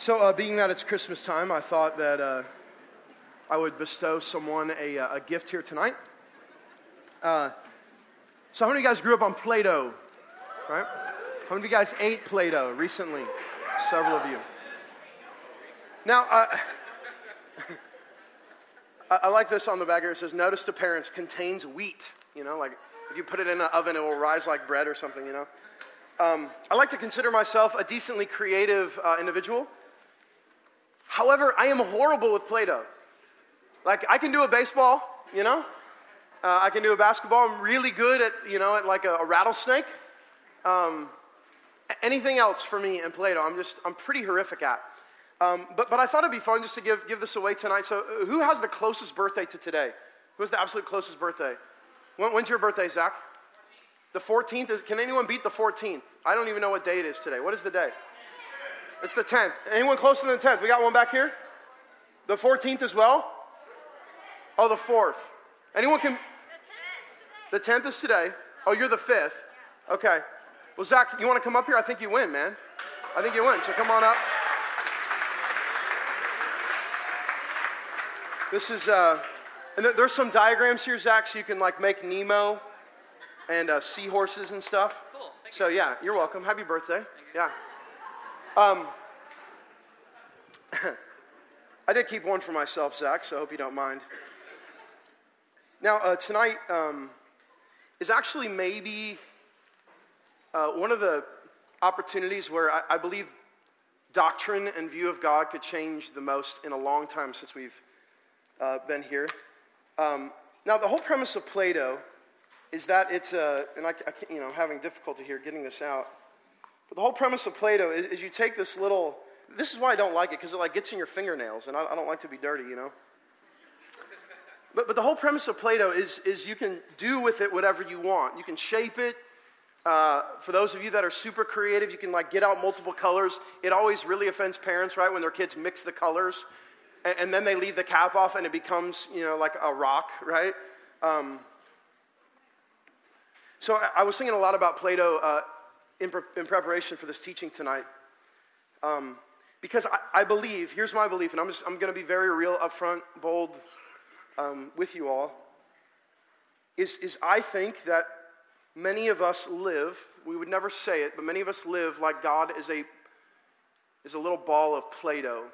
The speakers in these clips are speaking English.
So, uh, being that it's Christmas time, I thought that uh, I would bestow someone a, uh, a gift here tonight. Uh, so, how many of you guys grew up on Play Doh? Right? How many of you guys ate Play Doh recently? Several of you. Now, I, I like this on the back here. It says, Notice to parents contains wheat. You know, like if you put it in an oven, it will rise like bread or something, you know. Um, I like to consider myself a decently creative uh, individual. However, I am horrible with Play Doh. Like, I can do a baseball, you know? Uh, I can do a basketball. I'm really good at, you know, at like a, a rattlesnake. Um, anything else for me in Play Doh, I'm just, I'm pretty horrific at. Um, but, but I thought it'd be fun just to give, give this away tonight. So, uh, who has the closest birthday to today? Who has the absolute closest birthday? When, when's your birthday, Zach? The 14th? Is, can anyone beat the 14th? I don't even know what day it is today. What is the day? It's the 10th. Anyone closer than the 10th? We got one back here? The 14th as well? Oh, the 4th. Anyone can. The 10th is today. Oh, you're the 5th. Okay. Well, Zach, you want to come up here? I think you win, man. I think you win. So come on up. This is, uh, and there's some diagrams here, Zach, so you can like make Nemo and uh, seahorses and stuff. Cool. so yeah, you're welcome. Happy birthday. Yeah. Um, I did keep one for myself, Zach, so I hope you don't mind. Now, uh, tonight um, is actually maybe uh, one of the opportunities where I, I, believe doctrine and view of God could change the most in a long time since we've uh, been here. Um, now, the whole premise of Play Doh is that it's, uh, and I, I you know, having difficulty here getting this out. But the whole premise of Play Doh is, is, you take this little, this is why I don't like it, because it like gets in your fingernails, and I, I, don't like to be dirty, you know? But, but the whole premise of Play Doh is, is you can do with it whatever you want. You can shape it. Uh, for those of you that are super creative, you can like get out multiple colors. It always really offends parents, right, when their kids mix the colors, and, and then they leave the cap off and it becomes, you know, like a rock, right? Um, so I, I was thinking a lot about Play Doh uh, in, pre- in preparation for this teaching tonight. Um, because I, I, believe, here's my belief, and I'm, just, I'm going to be very real, upfront, bold um, with you all, is, is I think that many of us live, we would never say it, but many of us live like God is a, is a little ball of Play Doh.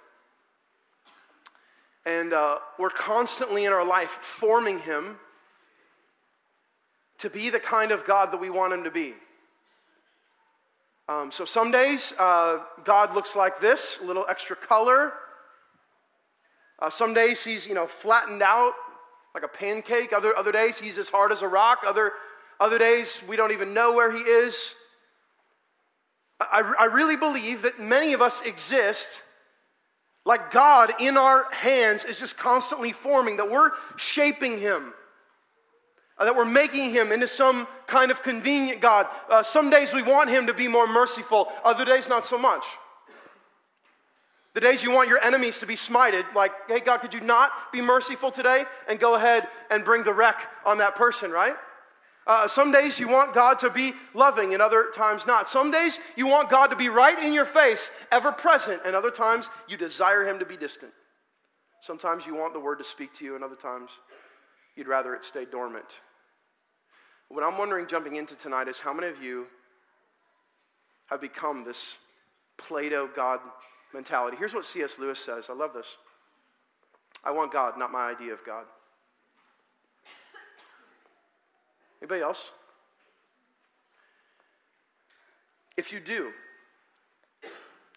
And uh, we're constantly in our life forming Him to be the kind of God that we want Him to be. Um, so some days uh, God looks like this, a little extra color. Uh, some days he's you know flattened out like a pancake. Other other days he's as hard as a rock. Other other days we don't even know where he is. I, I really believe that many of us exist like God in our hands is just constantly forming, that we're shaping him. Uh, that we're making him into some kind of convenient God. Uh, some days we want him to be more merciful, other days not so much. The days you want your enemies to be smited, like, hey, God, could you not be merciful today and go ahead and bring the wreck on that person, right? Uh, some days you want God to be loving, and other times not. Some days you want God to be right in your face, ever present, and other times you desire Him to be distant. Sometimes you want the Word to speak to you, and other times you'd rather it stay dormant. What I'm wondering jumping into tonight is how many of you have become this Play Doh God mentality? Here's what C.S. Lewis says. I love this. I want God, not my idea of God. Anybody else? If you do,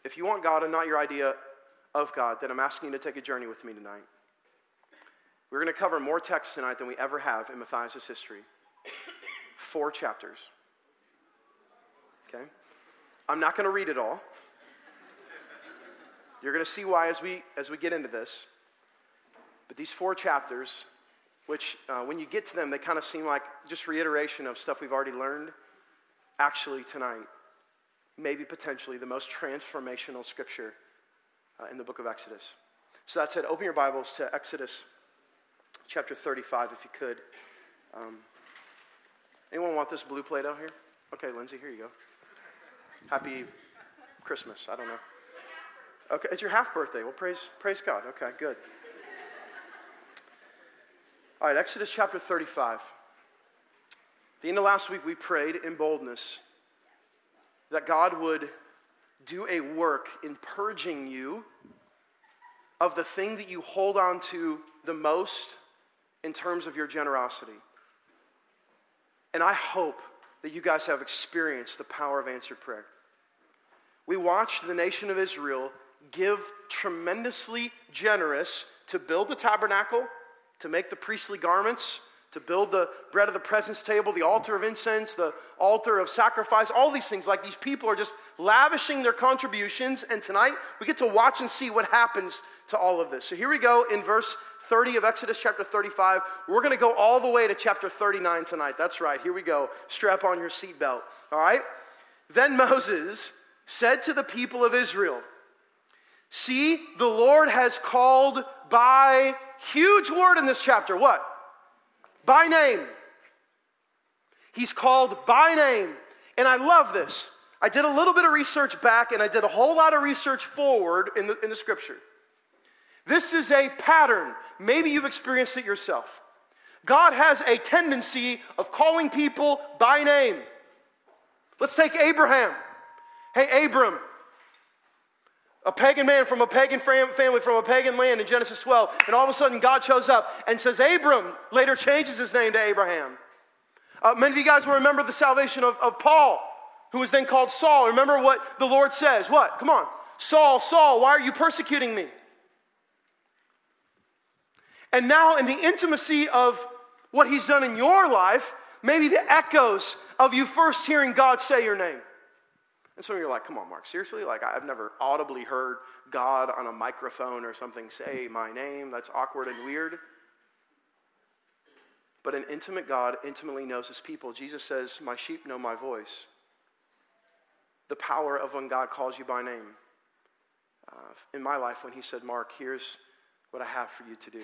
if you want God and not your idea of God, then I'm asking you to take a journey with me tonight. We're going to cover more text tonight than we ever have in Matthias' history four chapters. Okay? I'm not going to read it all. You're going to see why as we, as we get into this. But these four chapters, which uh, when you get to them, they kind of seem like just reiteration of stuff we've already learned, actually tonight, maybe potentially the most transformational scripture uh, in the book of Exodus. So that said, open your Bibles to Exodus chapter 35 if you could. Um, Anyone want this blue Play Doh here? Okay, Lindsay, here you go. Happy Christmas. I don't know. Okay, it's your half birthday. Well, praise, praise God. Okay, good. All right, Exodus chapter 35. the end of last week, we prayed in boldness that God would do a work in purging you of the thing that you hold on to the most in terms of your generosity. And I hope that you guys have experienced the power of answered prayer. We watched the nation of Israel give tremendously generous to build the tabernacle, to make the priestly garments, to build the bread of the presence table, the altar of incense, the altar of sacrifice, all these things. Like these people are just lavishing their contributions. And tonight we get to watch and see what happens to all of this. So here we go in verse 30 of Exodus chapter 35. We're going to go all the way to chapter 39 tonight. That's right. Here we go. Strap on your seatbelt. All right? Then Moses said to the people of Israel, See, the Lord has called by huge word in this chapter. What? By name. He's called by name. And I love this. I did a little bit of research back and I did a whole lot of research forward in the, in the scripture. This is a pattern. Maybe you've experienced it yourself. God has a tendency of calling people by name. Let's take Abraham. Hey, Abram, a pagan man from a pagan family from a pagan land in Genesis 12. And all of a sudden, God shows up and says, Abram, later changes his name to Abraham. Uh, many of you guys will remember the salvation of, of Paul, who was then called Saul. Remember what the Lord says. What? Come on. Saul, Saul, why are you persecuting me? And now, in the intimacy of what he's done in your life, maybe the echoes of you first hearing God say your name. And some of you are like, come on, Mark, seriously? Like, I've never audibly heard God on a microphone or something say my name. That's awkward and weird. But an intimate God intimately knows his people. Jesus says, My sheep know my voice. The power of when God calls you by name. Uh, in my life, when he said, Mark, here's what I have for you to do.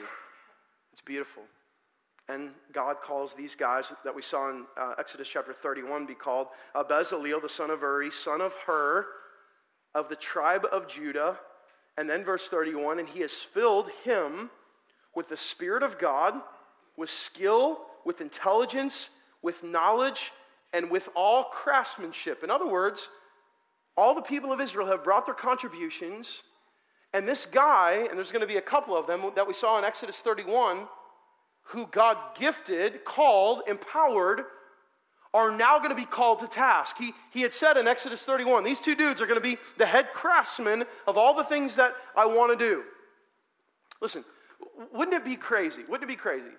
It's beautiful. And God calls these guys that we saw in uh, Exodus chapter 31 be called uh, the son of Uri, son of Hur, of the tribe of Judah. And then verse 31 and he has filled him with the Spirit of God, with skill, with intelligence, with knowledge, and with all craftsmanship. In other words, all the people of Israel have brought their contributions and this guy, and there's going to be a couple of them that we saw in Exodus 31, who God gifted, called, empowered, are now going to be called to task. He, he had said in Exodus 31, these two dudes are going to be the head craftsmen of all the things that I want to do. Listen, wouldn't it be crazy? Wouldn't it be crazy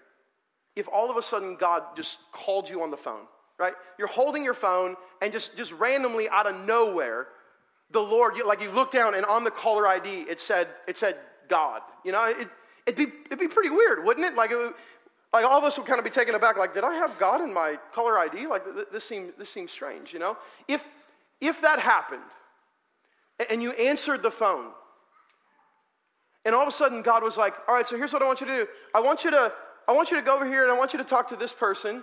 if all of a sudden God just called you on the phone, right? You're holding your phone and just, just randomly out of nowhere, the Lord, like you look down and on the caller ID, it said, it said God. You know, it, it'd, be, it'd be pretty weird, wouldn't it? Like, it, like all of us would kind of be taken aback, like, did I have God in my caller ID? Like, this seems, this seems strange, you know? If, if that happened and you answered the phone, and all of a sudden God was like, all right, so here's what I want you to do. I want you to, I want you to go over here and I want you to talk to this person.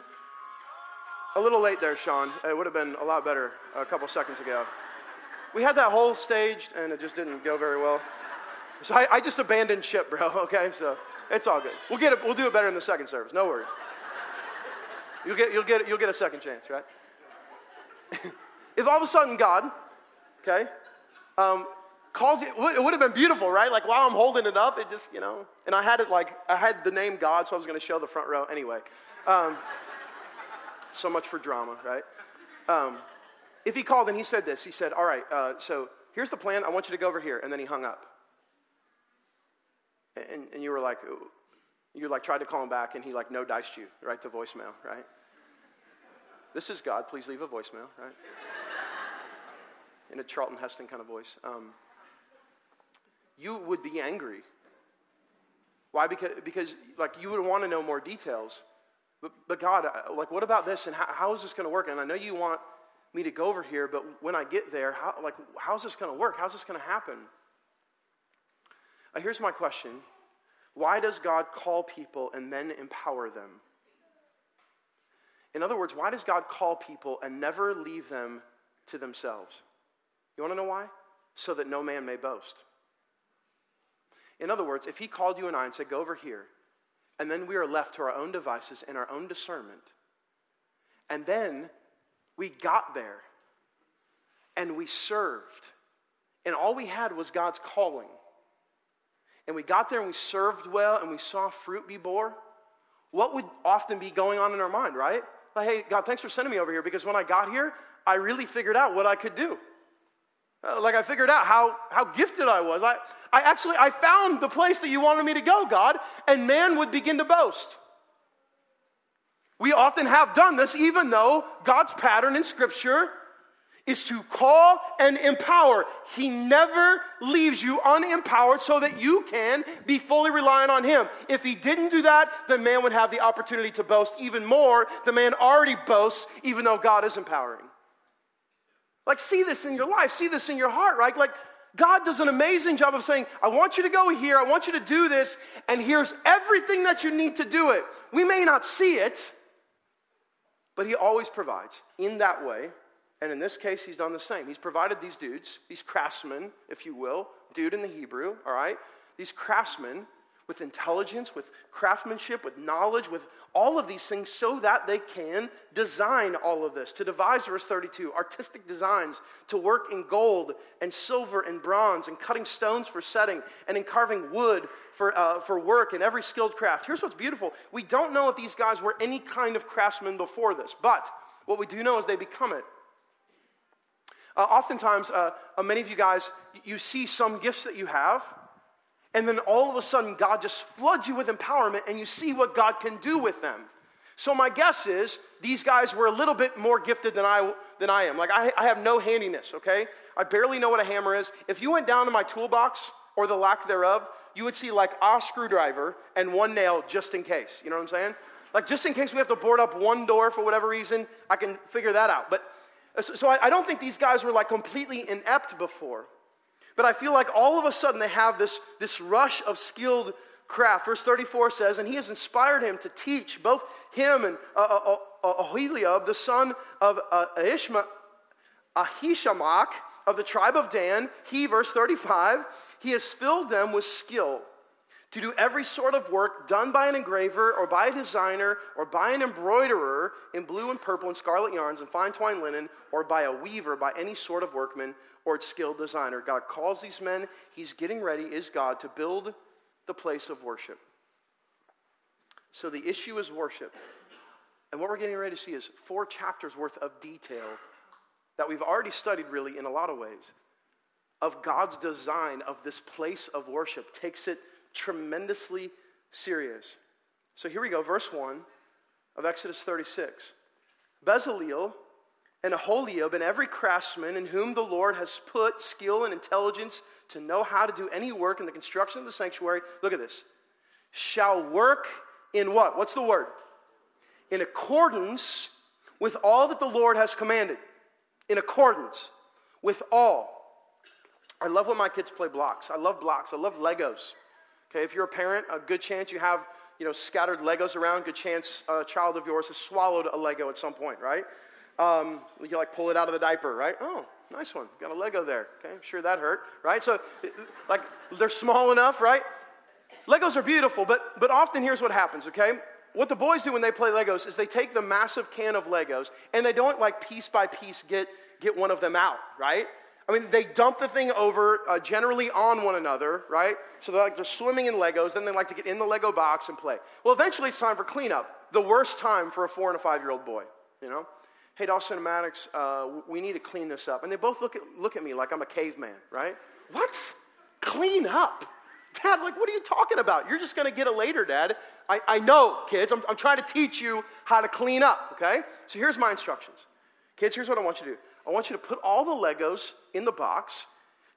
A little late there, Sean. It would have been a lot better a couple seconds ago we had that whole staged and it just didn't go very well. So I, I just abandoned ship, bro. Okay, so it's all good. We'll get it. We'll do it better in the second service. No worries. You'll get you'll get you'll get a second chance, right? if all of a sudden God, okay, um, called you, it would have been beautiful, right? Like while I'm holding it up, it just you know, and I had it like I had the name God, so I was going to show the front row anyway. Um, so much for drama, right? Um, if he called and he said this, he said, All right, uh, so here's the plan. I want you to go over here. And then he hung up. And, and you were like, you like tried to call him back and he like no diced you right to voicemail, right? This is God. Please leave a voicemail, right? In a Charlton Heston kind of voice. Um, you would be angry. Why? Because, because like you would want to know more details. But, but God, uh, like, what about this? And how, how is this going to work? And I know you want me to go over here, but when I get there, how, like, how's this going to work? How's this going to happen? Uh, here's my question Why does God call people and then empower them? In other words, why does God call people and never leave them to themselves? You want to know why? So that no man may boast. In other words, if he called you and I and said, go over here, and then we are left to our own devices and our own discernment, and then we got there and we served, and all we had was God's calling, and we got there and we served well and we saw fruit be bore, what would often be going on in our mind, right? Like, hey, God, thanks for sending me over here because when I got here, I really figured out what I could do. Uh, like I figured out how, how gifted I was. I, I actually, I found the place that you wanted me to go, God, and man would begin to boast. We often have done this, even though God's pattern in Scripture is to call and empower. He never leaves you unempowered so that you can be fully reliant on Him. If He didn't do that, then man would have the opportunity to boast even more. The man already boasts, even though God is empowering. Like, see this in your life, see this in your heart, right? Like, God does an amazing job of saying, I want you to go here, I want you to do this, and here's everything that you need to do it. We may not see it, but He always provides in that way. And in this case, He's done the same. He's provided these dudes, these craftsmen, if you will, dude in the Hebrew, all right? These craftsmen with intelligence, with craftsmanship, with knowledge, with all of these things so that they can design all of this. To devise, verse 32, artistic designs, to work in gold and silver and bronze, and cutting stones for setting, and in carving wood for, uh, for work and every skilled craft. Here's what's beautiful we don't know if these guys were any kind of craftsmen before this, but what we do know is they become it. Uh, oftentimes, uh, uh many of you guys, you see some gifts that you have and then all of a sudden, God just floods you with empowerment and you see what God can do with them. So, my guess is these guys were a little bit more gifted than I, than I am. Like, I, I have no handiness, okay? I barely know what a hammer is. If you went down to my toolbox or the lack thereof, you would see like a screwdriver and one nail just in case. You know what I'm saying? Like, just in case we have to board up one door for whatever reason, I can figure that out. But so I, don't think these guys were like completely inept before. But I feel like all of a sudden they have this, this rush of skilled craft. Verse 34 says, And he has inspired him to teach both him and uh, uh, uh, the son of uh, Ishma, Ahishamach of the tribe of Dan. He, verse 35, he has filled them with skill to do every sort of work done by an engraver or by a designer or by an embroiderer in blue and purple and scarlet yarns and fine twined linen or by a weaver, by any sort of workman or skilled designer. God calls these men, He's getting ready, is God, to build the place of worship. So the issue is worship. And what we're getting ready to see is four chapters worth of detail that we've already studied, really, in a lot of ways, of God's design of this place of worship. Takes it tremendously serious. So here we go, verse 1 of Exodus 36. Bezaleel and Aholiab and every craftsman in whom the Lord has put skill and intelligence to know how to do any work in the construction of the sanctuary, look at this, shall work in what? What's the word? In accordance with all that the Lord has commanded. In accordance with all. I love when my kids play blocks. I love blocks. I love Legos. Okay, if you're a parent, a good chance you have, you know, scattered Legos around. Good chance a child of yours has swallowed a Lego at some point, right? Um, you like pull it out of the diaper, right? Oh, nice one. Got a Lego there. Okay, I'm sure that hurt, right? So, like, they're small enough, right? Legos are beautiful, but, but often here's what happens, okay? What the boys do when they play Legos is they take the massive can of Legos and they don't like piece by piece get, get one of them out, right? I mean, they dump the thing over uh, generally on one another, right? So they're like they're swimming in Legos, then they like to get in the Lego box and play. Well, eventually it's time for cleanup. The worst time for a four and a five year old boy, you know? hey, Dawson Cinematics, uh, we need to clean this up. And they both look at, look at me like I'm a caveman, right? What? Clean up? Dad, like, what are you talking about? You're just going to get it later, Dad. I, I know, kids. I'm, I'm trying to teach you how to clean up, okay? So here's my instructions. Kids, here's what I want you to do I want you to put all the Legos in the box.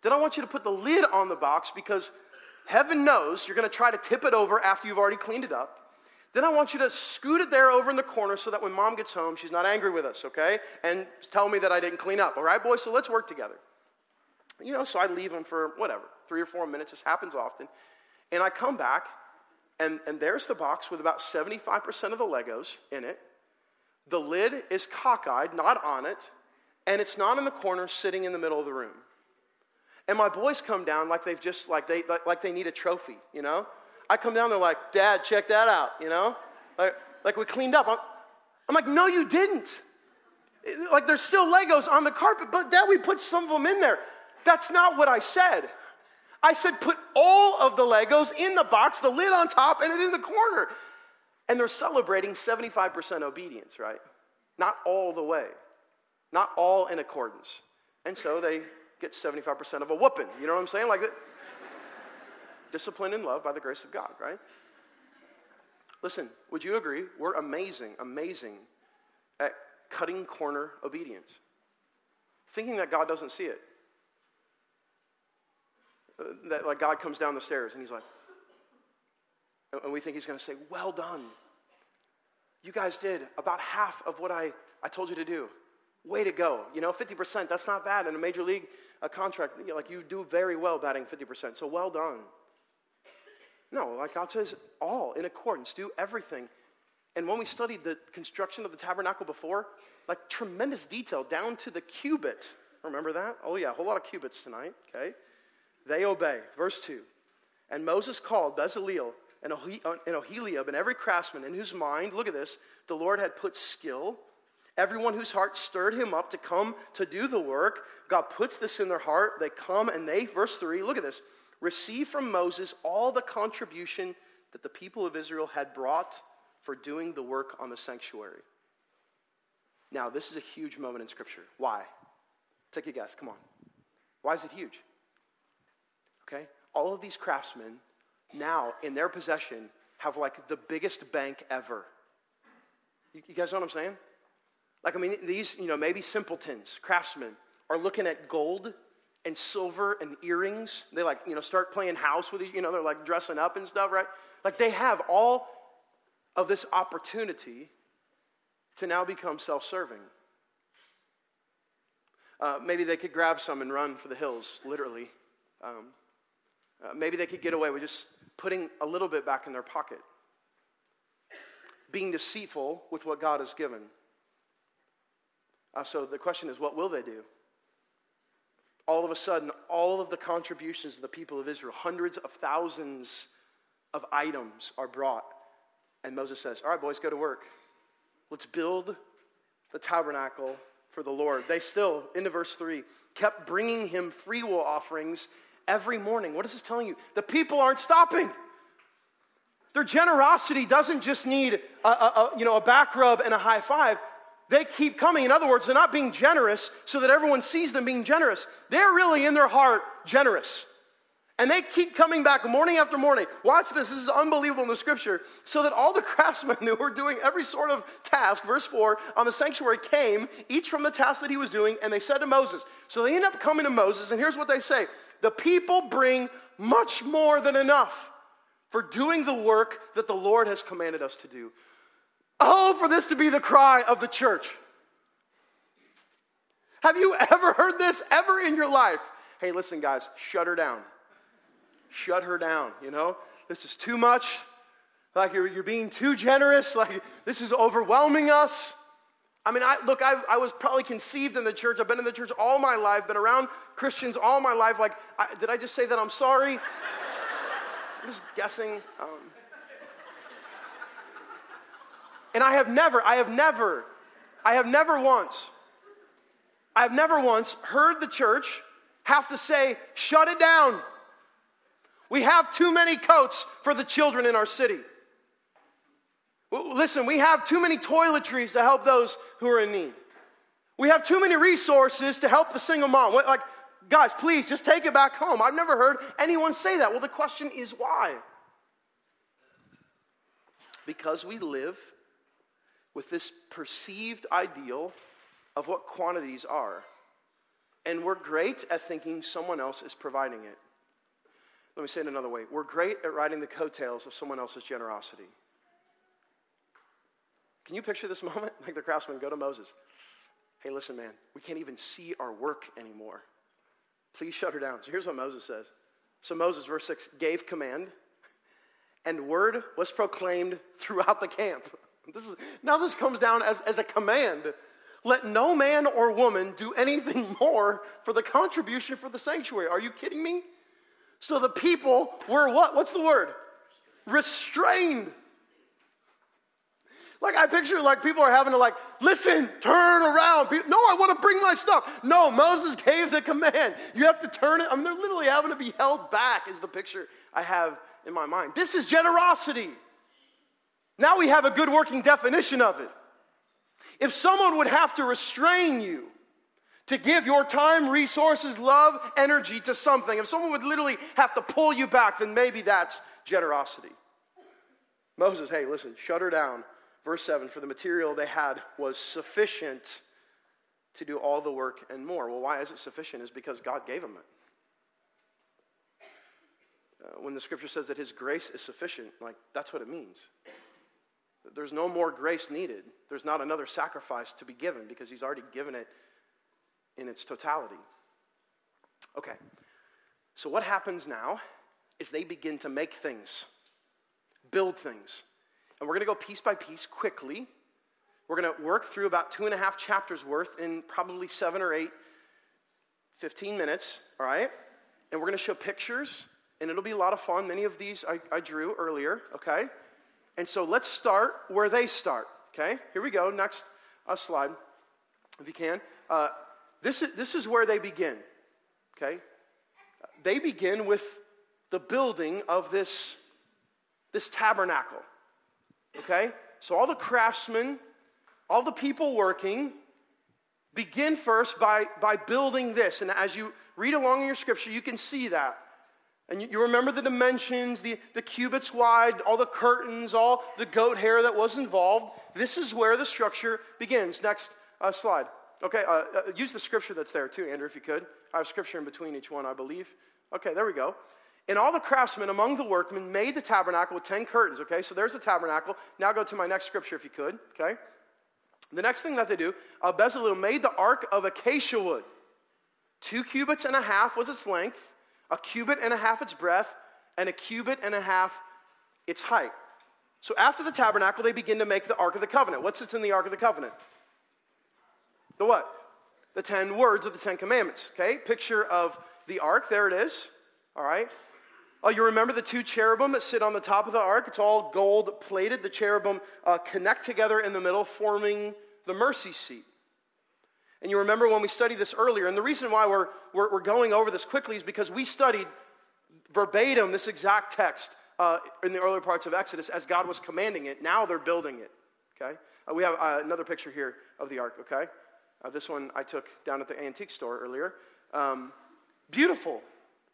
Then I want you to put the lid on the box because heaven knows you're going to try to tip it over after you've already cleaned it up. Then I want you to scoot it there over in the corner so that when mom gets home, she's not angry with us, okay? And tell me that I didn't clean up, all right, boys? So let's work together. You know, so I leave them for whatever, three or four minutes. This happens often. And I come back, and, and there's the box with about 75% of the Legos in it. The lid is cockeyed, not on it, and it's not in the corner sitting in the middle of the room. And my boys come down like they've just, like they, like, like they need a trophy, you know? I come down, they're like, Dad, check that out, you know? Like, like we cleaned up. I'm, I'm like, no, you didn't. Like there's still Legos on the carpet, but Dad, we put some of them in there. That's not what I said. I said, put all of the Legos in the box, the lid on top, and it in the corner. And they're celebrating 75% obedience, right? Not all the way, not all in accordance. And so they get 75% of a whooping. You know what I'm saying? Like. Discipline and love by the grace of God, right? Listen, would you agree? We're amazing, amazing at cutting corner obedience, thinking that God doesn't see it. Uh, that like God comes down the stairs and he's like, and we think he's going to say, Well done. You guys did about half of what I, I told you to do. Way to go. You know, 50%, that's not bad. In a major league a contract, you know, like you do very well batting 50%. So well done. No, like God says, all in accordance, do everything. And when we studied the construction of the tabernacle before, like tremendous detail down to the cubit. Remember that? Oh, yeah, a whole lot of cubits tonight, okay? They obey. Verse 2. And Moses called Bezaleel and, Oholiab uh, and every craftsman in whose mind, look at this, the Lord had put skill. Everyone whose heart stirred him up to come to do the work, God puts this in their heart. They come and they, verse 3, look at this, receive from Moses all the contribution that the people of Israel had brought for doing the work on the sanctuary. Now, this is a huge moment in Scripture. Why? Take a guess. Come on. Why is it huge? Okay? All of these craftsmen now in their possession have like the biggest bank ever. You, guys know what I'm saying? Like, I mean, these, you know, maybe simpletons, craftsmen, are looking at gold and silver and earrings. They like, you know, start playing house with you, you know, they're like dressing up and stuff, right? Like they have all of this opportunity to now become self serving. Uh, maybe they could grab some and run for the hills, literally. Um, uh, maybe they could get away with just putting a little bit back in their pocket, being deceitful with what God has given. Uh, so the question is, what will they do? All of a sudden, all of the contributions of the people of Israel, hundreds of thousands of items are brought. And Moses says, All right, boys, go to work. Let's build the tabernacle for the Lord. They still, into verse 3, kept bringing him free will offerings every morning. What is this telling you? The people aren't stopping. Their generosity doesn't just need a, a, a, you know, a back rub and a high five. They keep coming. In other words, they're not being generous so that everyone sees them being generous. They're really in their heart generous. And they keep coming back morning after morning. Watch this, this is unbelievable in the scripture. So that all the craftsmen who were doing every sort of task, verse 4, on the sanctuary came, each from the task that he was doing, and they said to Moses. So they end up coming to Moses, and here's what they say The people bring much more than enough for doing the work that the Lord has commanded us to do. Oh, for this to be the cry of the church. Have you ever heard this ever in your life? Hey, listen, guys, shut her down shut her down, you know? This is too much. Like you're, you're being too generous. Like this is overwhelming us. I mean, I, look, I, I was probably conceived in the church. I've been in the church all my life, been around Christians all my life. Like, I, did I just say that I'm sorry? I'm just guessing. Um, and I have never, I have never, I have never once, I have never once heard the church have to say, shut it down. We have too many coats for the children in our city. Listen, we have too many toiletries to help those who are in need. We have too many resources to help the single mom. Like, guys, please just take it back home. I've never heard anyone say that. Well, the question is why? Because we live with this perceived ideal of what quantities are. And we're great at thinking someone else is providing it. Let me say it another way. We're great at riding the coattails of someone else's generosity. Can you picture this moment? Like the craftsmen go to Moses. Hey, listen, man, we can't even see our work anymore. Please shut her down. So here's what Moses says. So Moses, verse 6, gave command, and word was proclaimed throughout the camp. This is, now this comes down as, as a command. let no man or woman do anything more for the contribution for the sanctuary. Are you kidding me? So the people were what? What's the word? Restrained. Like I picture like people are having to like, listen, turn around. no, I want to bring my stuff. No, Moses gave the command. You have to turn it. I mean, they're literally having to be held back, is the picture I have in my mind. This is generosity. Now we have a good working definition of it. If someone would have to restrain you to give your time, resources, love, energy to something, if someone would literally have to pull you back, then maybe that's generosity. Moses, hey, listen, shut her down. Verse 7 For the material they had was sufficient to do all the work and more. Well, why is it sufficient? Is because God gave them it. Uh, when the scripture says that his grace is sufficient, like that's what it means. There's no more grace needed. There's not another sacrifice to be given because he's already given it in its totality. Okay, so what happens now is they begin to make things, build things. And we're going to go piece by piece quickly. We're going to work through about two and a half chapters worth in probably seven or eight, 15 minutes, all right? And we're going to show pictures, and it'll be a lot of fun. Many of these I, I drew earlier, okay? And so let's start where they start, okay? Here we go. Next uh, slide, if you can. Uh, this, is, this is where they begin, okay? They begin with the building of this, this tabernacle, okay? So all the craftsmen, all the people working, begin first by, by building this. And as you read along in your scripture, you can see that. And you, you, remember the dimensions, the, the cubits wide, all the curtains, all the goat hair that was involved. This is where the structure begins. Next uh, slide. Okay, uh, uh, use the scripture that's there too, Andrew, if you could. I have scripture in between each one, I believe. Okay, there we go. And all the craftsmen among the workmen made the tabernacle with 10 curtains. Okay, so there's the tabernacle. Now go to my next scripture if you could. Okay. The next thing that they do, uh, Bezalel made the ark of acacia wood. Two cubits and a half was its length a cubit and a half its breadth, and a cubit and a half its height. So after the tabernacle, they begin to make the Ark of the Covenant. What sits in the Ark of the Covenant? The what? The ten words of the Ten Commandments. Okay? Picture of the Ark. There it is. All right. Oh, you remember the two cherubim that sit on the top of the ark? It's all gold plated. The cherubim uh, connect together in the middle, forming the mercy seat. And you remember when we studied this earlier, and the reason why we're, we're, we're going over this quickly is because we studied verbatim this exact text uh, in the earlier parts of Exodus as God was commanding it. Now they're building it. Okay? Uh, we have uh, another picture here of the ark, okay? Uh, this one I took down at the antique store earlier. Um, beautiful.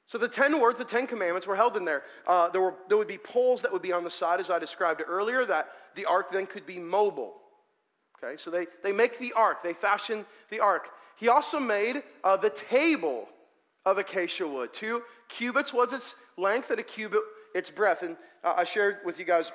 So the 10 words, the 10 commandments were held in there. Uh, there, were, there would be poles that would be on the side, as I described earlier, that the ark then could be mobile. Okay, so they, they make the ark, they fashion the ark. He also made uh, the table of acacia wood. Two cubits was its length, and a cubit its breadth. And uh, I shared with you guys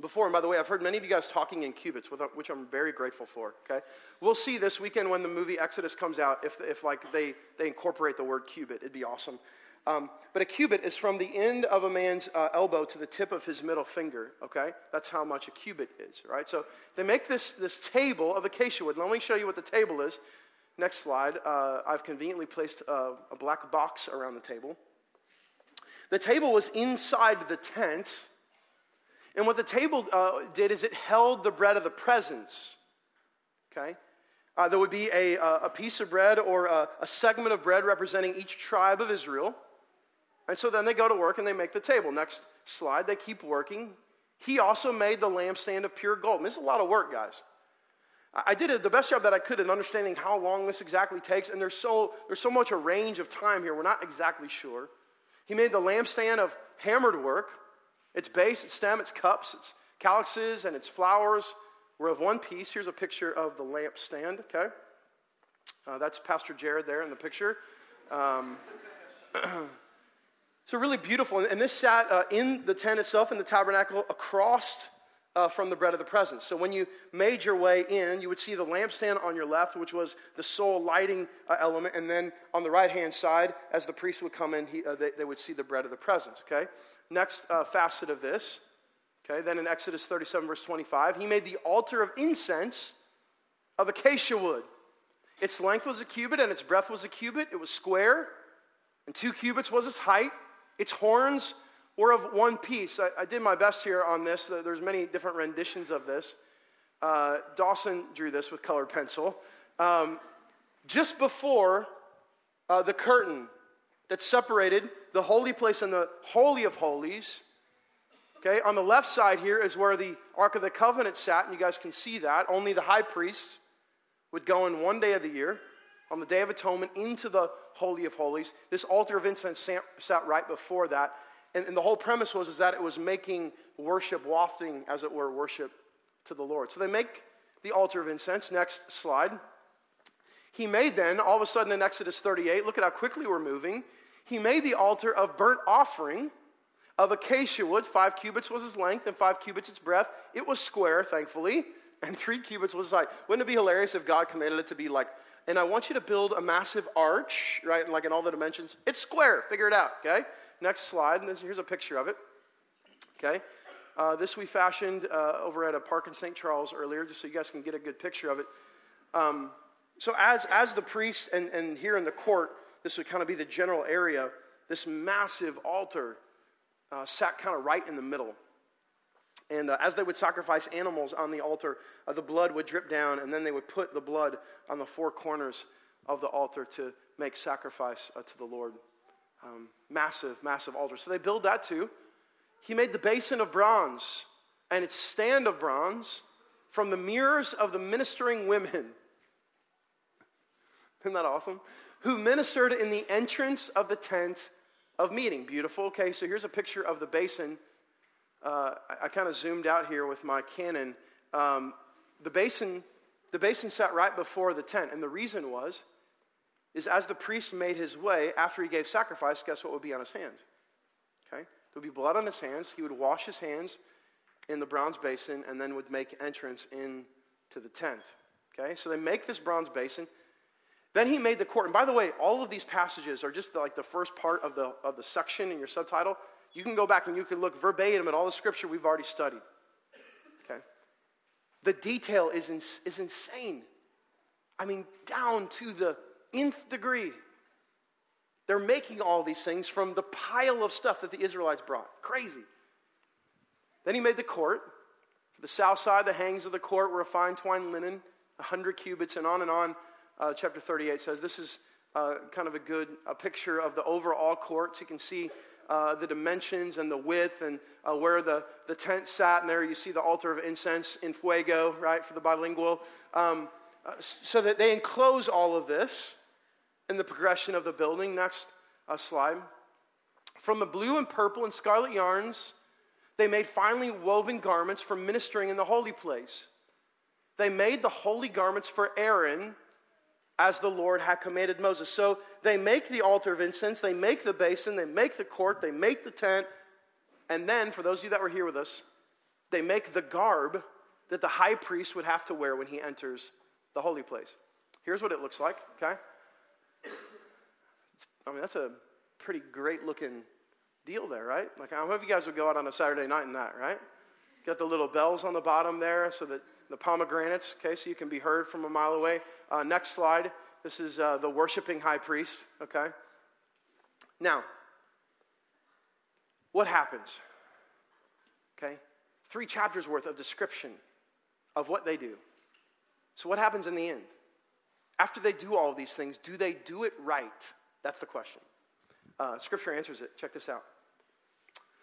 before, and by the way, I've heard many of you guys talking in cubits, which I'm very grateful for. Okay, we'll see this weekend when the movie Exodus comes out if, if like they, they incorporate the word cubit. It'd be awesome. Um, but a cubit is from the end of a man's uh, elbow to the tip of his middle finger, okay? That's how much a cubit is, right? So they make this, this table of acacia wood. Let me show you what the table is. Next slide. Uh, I've conveniently placed a, a black box around the table. The table was inside the tent. And what the table uh, did is it held the bread of the presence, okay? Uh, there would be a, a piece of bread or a, a segment of bread representing each tribe of Israel. And so then they go to work and they make the table. Next slide, they keep working. He also made the lampstand of pure gold. And this is a lot of work, guys. I did the best job that I could in understanding how long this exactly takes, and there's so, there's so much a range of time here, we're not exactly sure. He made the lampstand of hammered work. Its base, its stem, its cups, its calyxes, and its flowers were of one piece. Here's a picture of the lampstand, okay? Uh, that's Pastor Jared there in the picture. Um, So, really beautiful. And this sat uh, in the tent itself, in the tabernacle, across uh, from the bread of the presence. So, when you made your way in, you would see the lampstand on your left, which was the sole lighting uh, element. And then on the right hand side, as the priest would come in, he, uh, they, they, would see the bread of the presence. Okay? Next uh, facet of this. Okay, then in Exodus 37, verse 25, he made the altar of incense of acacia wood. Its length was a cubit and its breadth was a cubit. It was square, and two cubits was its height. Its horns were of one piece. I, I did my best here on this. There's many different renditions of this. Uh, Dawson drew this with colored pencil. Um, just before uh, the curtain that separated the holy place and the holy of holies. Okay, on the left side here is where the Ark of the Covenant sat, and you guys can see that. Only the high priest would go in one day of the year, on the Day of Atonement, into the Holy of Holies. This altar of incense sat right before that. And, and the whole premise was is that it was making worship, wafting, as it were, worship to the Lord. So they make the altar of incense. Next slide. He made then, all of a sudden in Exodus 38, look at how quickly we're moving. He made the altar of burnt offering of acacia wood. Five cubits was its length, and five cubits its breadth. It was square, thankfully, and three cubits was height. Wouldn't it be hilarious if God commanded it to be like, and I want you to build a massive arch, right, like in all the dimensions? It's square. Figure it out, okay? Next slide. And this, here's a picture of it, okay? Uh, this we fashioned uh, over at a park in St. Charles earlier, just so you guys can get a good picture of it. Um, so, as, as the priest, and, and here in the court, this would kind of be the general area, this massive altar uh, sat kind of right in the middle. And uh, as they would sacrifice animals on the altar, uh, the blood would drip down, and then they would put the blood on the four corners of the altar to make sacrifice uh, to the Lord. Um, massive, massive altar. So they build that too. He made the basin of bronze and its stand of bronze from the mirrors of the ministering women isn't that awesome? Who ministered in the entrance of the tent of meeting. Beautiful. Okay, so here's a picture of the basin. Uh, I, I kind of zoomed out here with my Canon. Um, the basin, the basin sat right before the tent, and the reason was, is as the priest made his way after he gave sacrifice, guess what would be on his hands? Okay, there would be blood on his hands. He would wash his hands in the bronze basin, and then would make entrance into the tent. Okay, so they make this bronze basin. Then he made the court. And by the way, all of these passages are just the, like the first part of the, of the section in your subtitle. You can go back and you can look verbatim at all the scripture we've already studied. Okay? The detail is, in, is insane. I mean, down to the nth degree. They're making all these things from the pile of stuff that the Israelites brought. Crazy. Then he made the court. For the south side, the hangs of the court were of fine twined linen, 100 cubits, and on and on uh, chapter 38 says. This is uh, kind of a good a picture of the overall court. So you can see uh, the dimensions and the width and uh, where the, the tent sat. And there you see the altar of incense in fuego, right, for the bilingual. Um, uh, so that they enclose all of this in the progression of the building. Next uh, slide. From the blue and purple and scarlet yarns, they made finely woven garments for ministering in the holy place. They made the holy garments for Aaron as the Lord had commanded Moses. So they make the altar of incense, they make the basin, they make the court, they make the tent, and then, for those of you that were here with us, they make the garb that the high priest would have to wear when he enters the holy place. Here's what it looks like, okay? I mean, that's a pretty great looking deal there, right? Like, I hope you guys would go out on a Saturday night in that, right? Got the little bells on the bottom there so that the pomegranates, okay, so you can be heard from a mile away. Uh, next slide. This is uh, the worshiping high priest, okay? Now, what happens? Okay? Three chapters worth of description of what they do. So, what happens in the end? After they do all of these things, do they do it right? That's the question. Uh, scripture answers it. Check this out.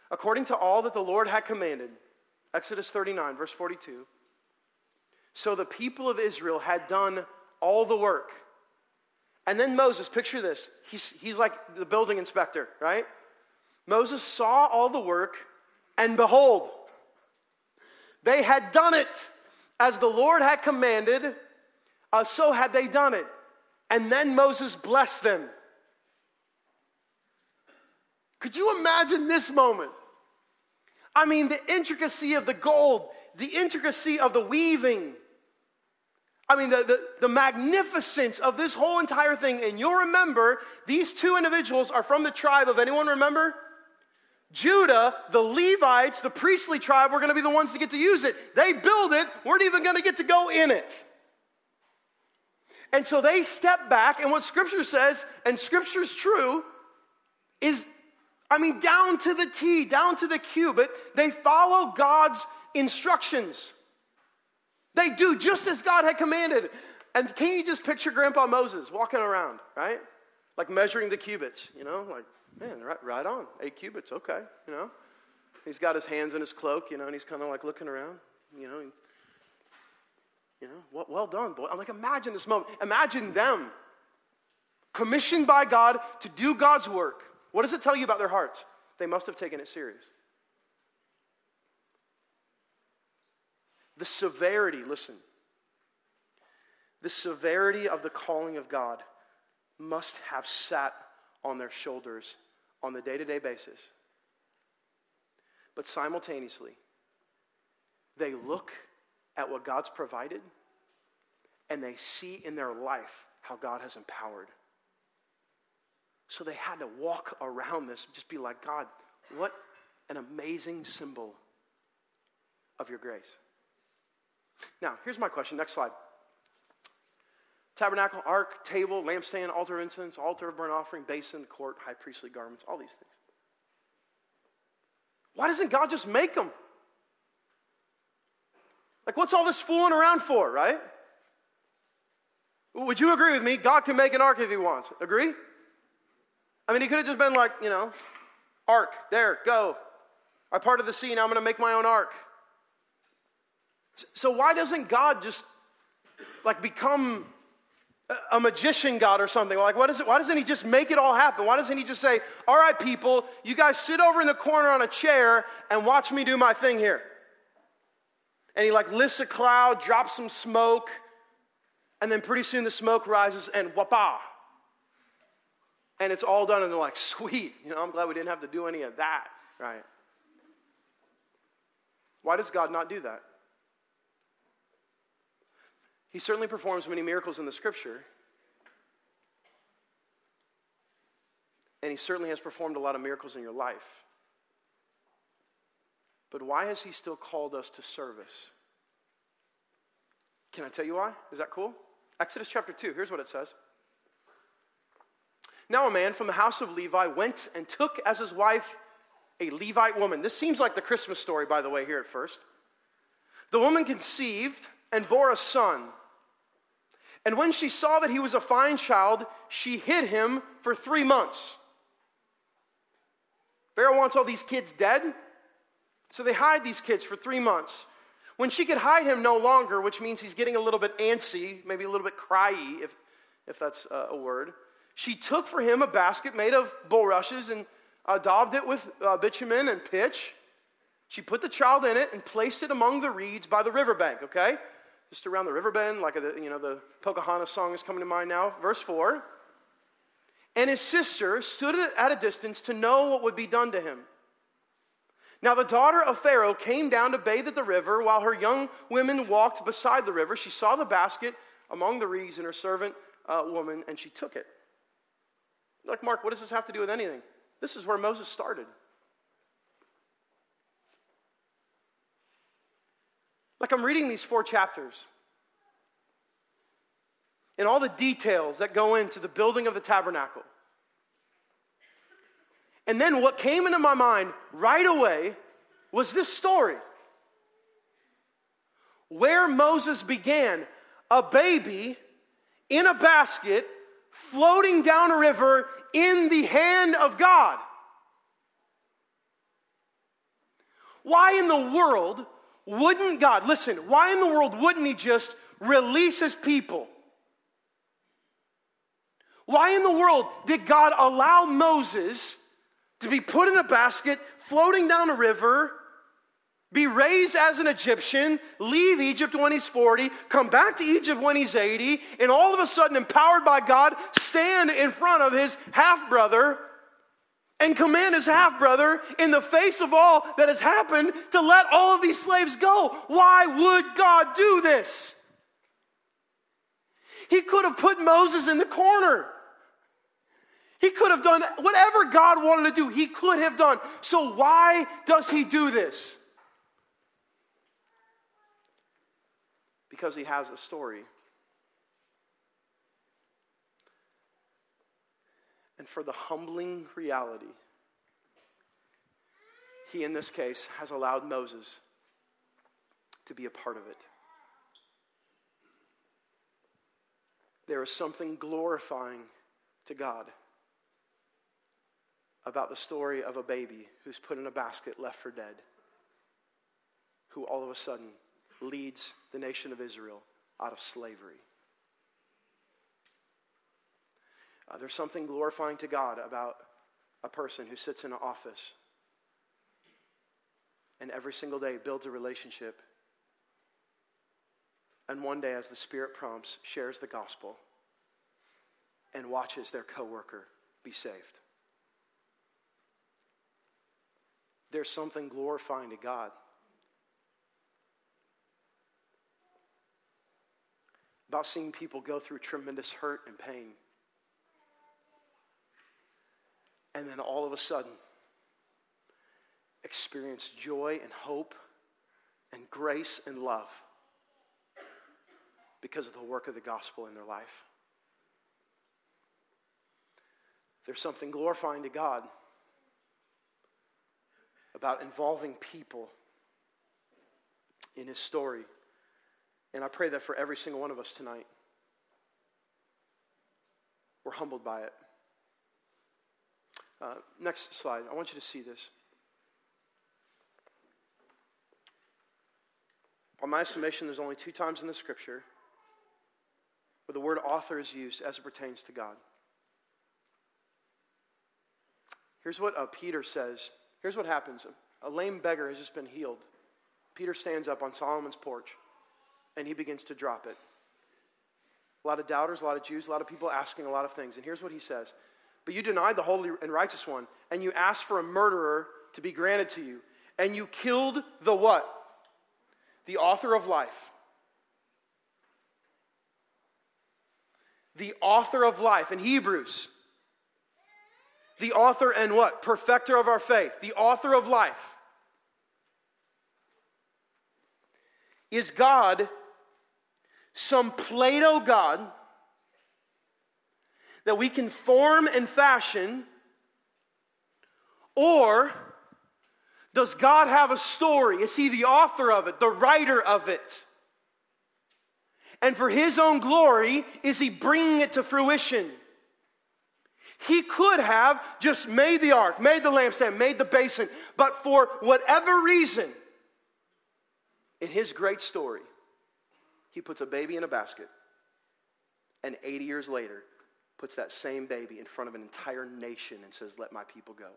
According to all that the Lord had commanded, Exodus 39, verse 42. So the people of Israel had done all the work. And then Moses, picture this. He's, he's like the building inspector, right? Moses saw all the work, and behold, they had done it as the Lord had commanded, uh, so had they done it. And then Moses blessed them. Could you imagine this moment? I mean, the intricacy of the gold, the intricacy of the weaving. I mean, the, the, the, magnificence of this whole entire thing. And you'll remember, these two individuals are from the tribe of anyone remember? Judah, the Levites, the priestly tribe, were going to be the ones to get to use it. They build it, weren't even going to get to go in it. And so they step back, and what Scripture says, and Scripture's true, is, I mean, down to the T, down to the cubit, they follow God's instructions. They do just as God had commanded. And can you just picture Grandpa Moses walking around, right? Like measuring the cubits, you know, like, man, right, right on, eight cubits, okay, you know. He's got his hands in his cloak, you know, and he's kind of like looking around, you know. You know, well, well done, boy. I'm like, imagine this moment. Imagine them commissioned by God to do God's work. What does it tell you about their hearts? They must have taken it serious. The severity, listen, the severity of the calling of God must have sat on their shoulders on the day to day basis. But simultaneously, they look at what God's provided and they see in their life how God has empowered. So they had to walk around this, just be like, God, what an amazing symbol of your grace. Now, here's my question. Next slide. Tabernacle, ark, table, lampstand, altar of incense, altar of burnt offering, basin, court, high priestly garments, all these things. Why doesn't God just make them? Like, what's all this fooling around for, right? Would you agree with me? God can make an ark if he wants. Agree? I mean, he could have just been like, you know, ark, there, go. I'm part of the sea, now I'm going to make my own ark. So why doesn't God just like become a magician God or something? Like, what is it? Why doesn't he just make it all happen? Why doesn't he just say, all right, people, you guys sit over in the corner on a chair and watch me do my thing here? And he like lifts a cloud, drops some smoke, and then pretty soon the smoke rises and wapa. And it's all done, and they're like, sweet, you know, I'm glad we didn't have to do any of that, right? Why does God not do that? He certainly performs many miracles in the scripture. And he certainly has performed a lot of miracles in your life. But why has he still called us to service? Can I tell you why? Is that cool? Exodus chapter 2, here's what it says. Now, a man from the house of Levi went and took as his wife a Levite woman. This seems like the Christmas story, by the way, here at first. The woman conceived and bore a son. And when she saw that he was a fine child, she hid him for three months. Pharaoh wants all these kids dead, so they hide these kids for three months. When she could hide him no longer, which means he's getting a little bit antsy, maybe a little bit cryy, if, if that's a word, she took for him a basket made of bulrushes and uh, daubed it with uh, bitumen and pitch. She put the child in it and placed it among the reeds by the riverbank, okay? Just around the river bend, like a, you know, the Pocahontas song is coming to mind now. Verse 4. And his sister stood at a distance to know what would be done to him. Now, the daughter of Pharaoh came down to bathe at the river while her young women walked beside the river. She saw the basket among the reeds and her servant uh, woman, and she took it. like, Mark, what does this have to do with anything? This is where Moses started. Like, I'm reading these four chapters and all the details that go into the building of the tabernacle. And then what came into my mind right away was this story where Moses began a baby in a basket floating down a river in the hand of God. Why in the world wouldn't God, listen, why in the world wouldn't He just release His people? Why in the world did God allow Moses to be put in a basket, floating down a river, be raised as an Egyptian, leave Egypt when he's 40, come back to Egypt when he's 80, and all of a sudden, empowered by God, stand in front of his half brother and command his half brother, in the face of all that has happened, to let all of these slaves go. Why would God do this? He could have put Moses in the corner. He could have done whatever God wanted to do, he could have done. So, why does he do this? Because he has a story. And for the humbling reality. He, in this case, has allowed Moses to be a part of it. There is something glorifying to God about the story of a baby who's put in a basket left for dead, who all of a sudden leads the nation of Israel out of slavery. Uh, there's something glorifying to God about a person who sits in an office and every single day builds a relationship. And one day, as the Spirit prompts, shares the gospel and watches their coworker be saved. There's something glorifying to God. About seeing people go through tremendous hurt and pain. And then all of a sudden, experience joy and hope and grace and love because of the work of the gospel in their life. There's something glorifying to God about involving people in his story. And I pray that for every single one of us tonight, we're humbled by it. Uh, next slide. I want you to see this. By my estimation, there's only two times in the scripture where the word author is used as it pertains to God. Here's what uh, Peter says. Here's what happens a lame beggar has just been healed. Peter stands up on Solomon's porch and he begins to drop it. A lot of doubters, a lot of Jews, a lot of people asking a lot of things. And here's what he says But you denied the holy and righteous one, and you asked for a murderer to be granted to you. And you killed the what? the author of life. The author of life in Hebrews. The author and what? Perfecter of our faith. The author of life. Is God some Play-Doh God that we can form and fashion? Or does God have a story? Is He the author of it, the writer of it? And for His own glory, is He bringing it to fruition? He could have just made the ark, made the lampstand, made the basin, but for whatever reason, in His great story, He puts a baby in a basket, and 80 years later, puts that same baby in front of an entire nation and says, Let my people go.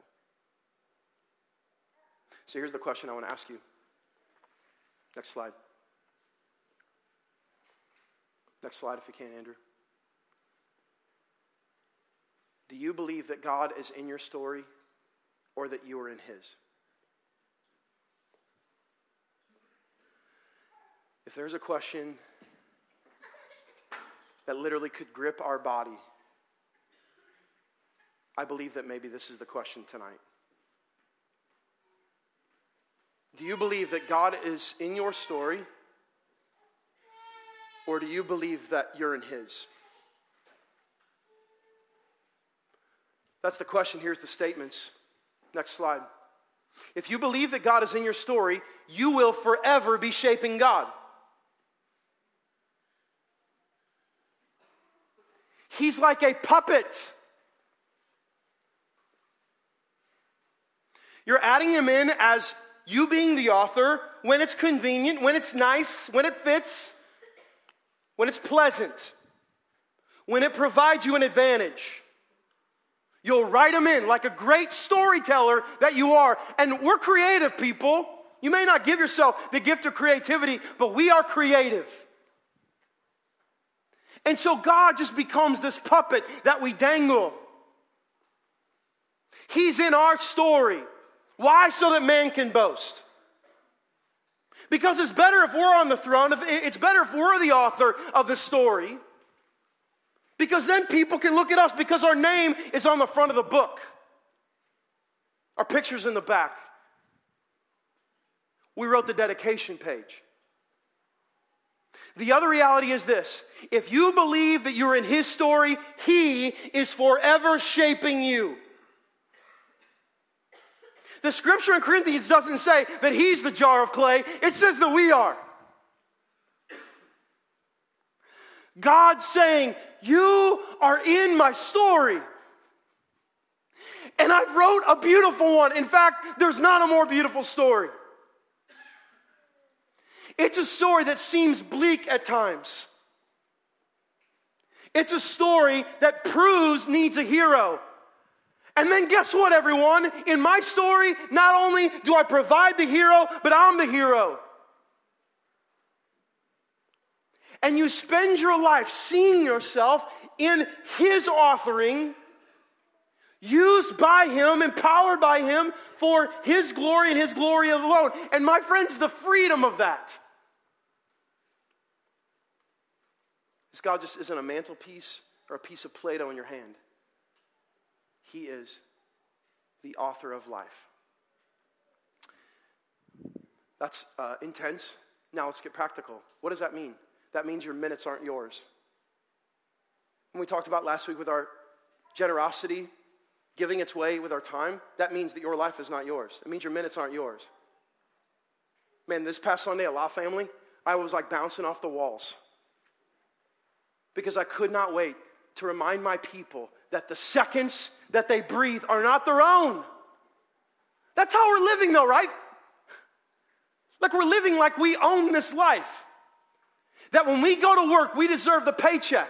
So here's the question I want to ask you. Next slide. Next slide, if you can, Andrew. Do you believe that God is in your story or that you are in His? If there's a question that literally could grip our body, I believe that maybe this is the question tonight. Do you believe that God is in your story? Or do you believe that you're in His? That's the question. Here's the statements. Next slide. If you believe that God is in your story, you will forever be shaping God. He's like a puppet. You're adding him in as you being the author, when it's convenient, when it's nice, when it fits, when it's pleasant, when it provides you an advantage. You'll write them in like a great storyteller that you are. And we're creative people. You may not give yourself the gift of creativity, but we are creative. And so God just becomes this puppet that we dangle. He's in our story. Why? So that man can boast. Because it's better if we're on the throne, it's better if we're the author of the story. Because then people can look at us because our name is on the front of the book. Our picture's in the back. We wrote the dedication page. The other reality is this if you believe that you're in His story, He is forever shaping you. The scripture in Corinthians doesn't say that He's the jar of clay, it says that we are. God saying, You are in my story. And I wrote a beautiful one. In fact, there's not a more beautiful story. It's a story that seems bleak at times. It's a story that proves needs a hero. And then guess what, everyone? In my story, not only do I provide the hero, but I'm the hero. And you spend your life seeing yourself in his authoring, used by him, empowered by him for his glory and his glory alone. And my friends, the freedom of that. This God just isn't a mantelpiece or a piece of Play Doh in your hand. He is the author of life. That's uh, intense. Now let's get practical. What does that mean? That means your minutes aren't yours. When we talked about last week with our generosity, giving its way with our time, that means that your life is not yours. It means your minutes aren't yours. Man, this past Sunday at La Family, I was like bouncing off the walls because I could not wait to remind my people that the seconds that they breathe are not their own. That's how we're living, though, right? Like we're living like we own this life. That when we go to work, we deserve the paycheck.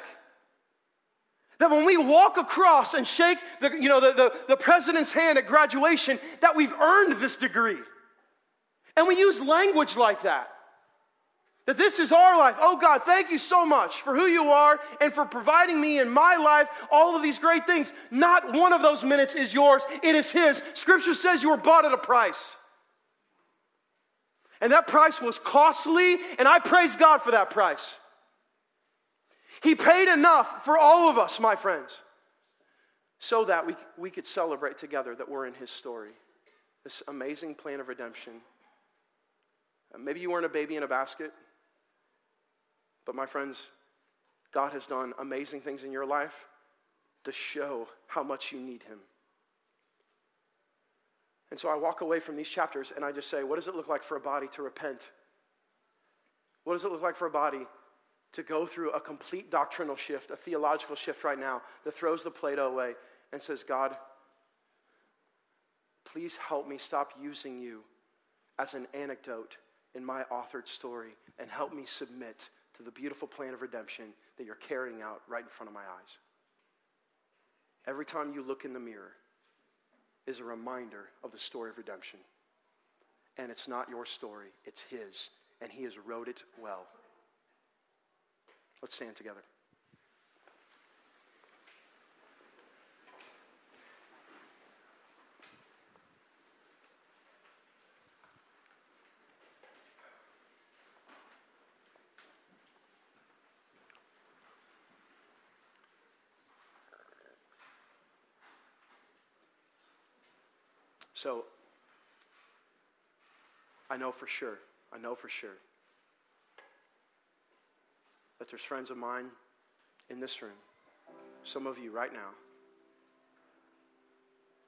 That when we walk across and shake the, you know, the, the, the president's hand at graduation, that we've earned this degree. And we use language like that. That this is our life. Oh God, thank you so much for who you are and for providing me in my life all of these great things. Not one of those minutes is yours, it is His. Scripture says you were bought at a price. And that price was costly, and I praise God for that price. He paid enough for all of us, my friends, so that we, we could celebrate together that we're in His story. This amazing plan of redemption. Uh, maybe you weren't a baby in a basket. But, my friends, God has done amazing things in your life to show how much you need Him. And so I walk away from these chapters and I just say, what does it look like for a body to repent? What does it look like for a body to go through a complete doctrinal shift, a theological shift right now that throws the Play-Doh away and says, God, please help me stop using you as an anecdote in my authored story and help me submit to the beautiful plan of redemption that you're carrying out right in front of my eyes. Every time you look in the mirror is a reminder of the story of redemption. And it's not your story, it's His, and He has wrote it well. Let's stand together. So, I know for sure, I know for sure that there's friends of mine in this room, some of you right now.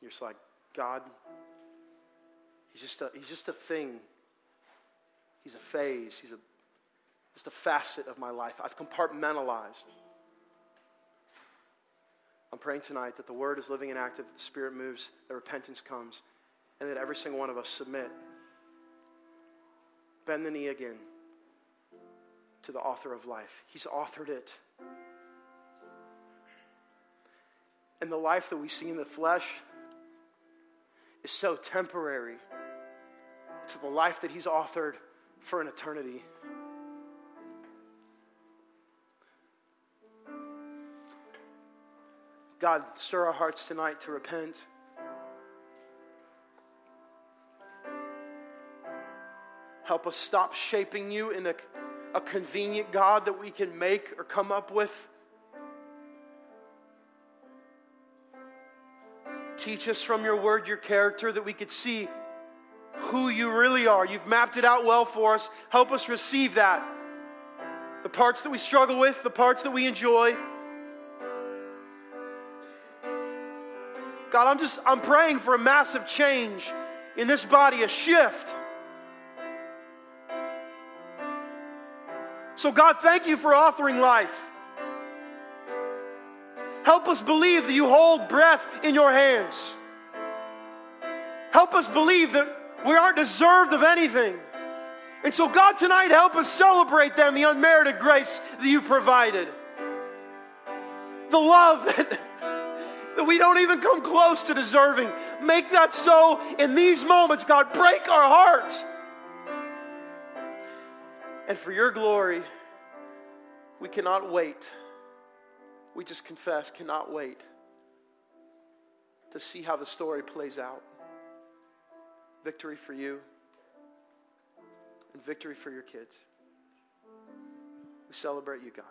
You're just like, God, he's just a, he's just a thing. He's a phase. He's a, just a facet of my life. I've compartmentalized. I'm praying tonight that the word is living and active, that the Spirit moves, that repentance comes, and that every single one of us submit, bend the knee again to the author of life. He's authored it. And the life that we see in the flesh is so temporary to the life that He's authored for an eternity. God, stir our hearts tonight to repent. Help us stop shaping you in a, a convenient God that we can make or come up with. Teach us from your word, your character, that we could see who you really are. You've mapped it out well for us. Help us receive that. the parts that we struggle with, the parts that we enjoy. God, I'm just, I'm praying for a massive change in this body, a shift. So, God, thank you for authoring life. Help us believe that you hold breath in your hands. Help us believe that we aren't deserved of anything. And so, God, tonight, help us celebrate then the unmerited grace that you provided. The love that, that we don't even come close to deserving. Make that so in these moments, God. Break our hearts. And for your glory, we cannot wait. We just confess, cannot wait to see how the story plays out. Victory for you and victory for your kids. We celebrate you, God.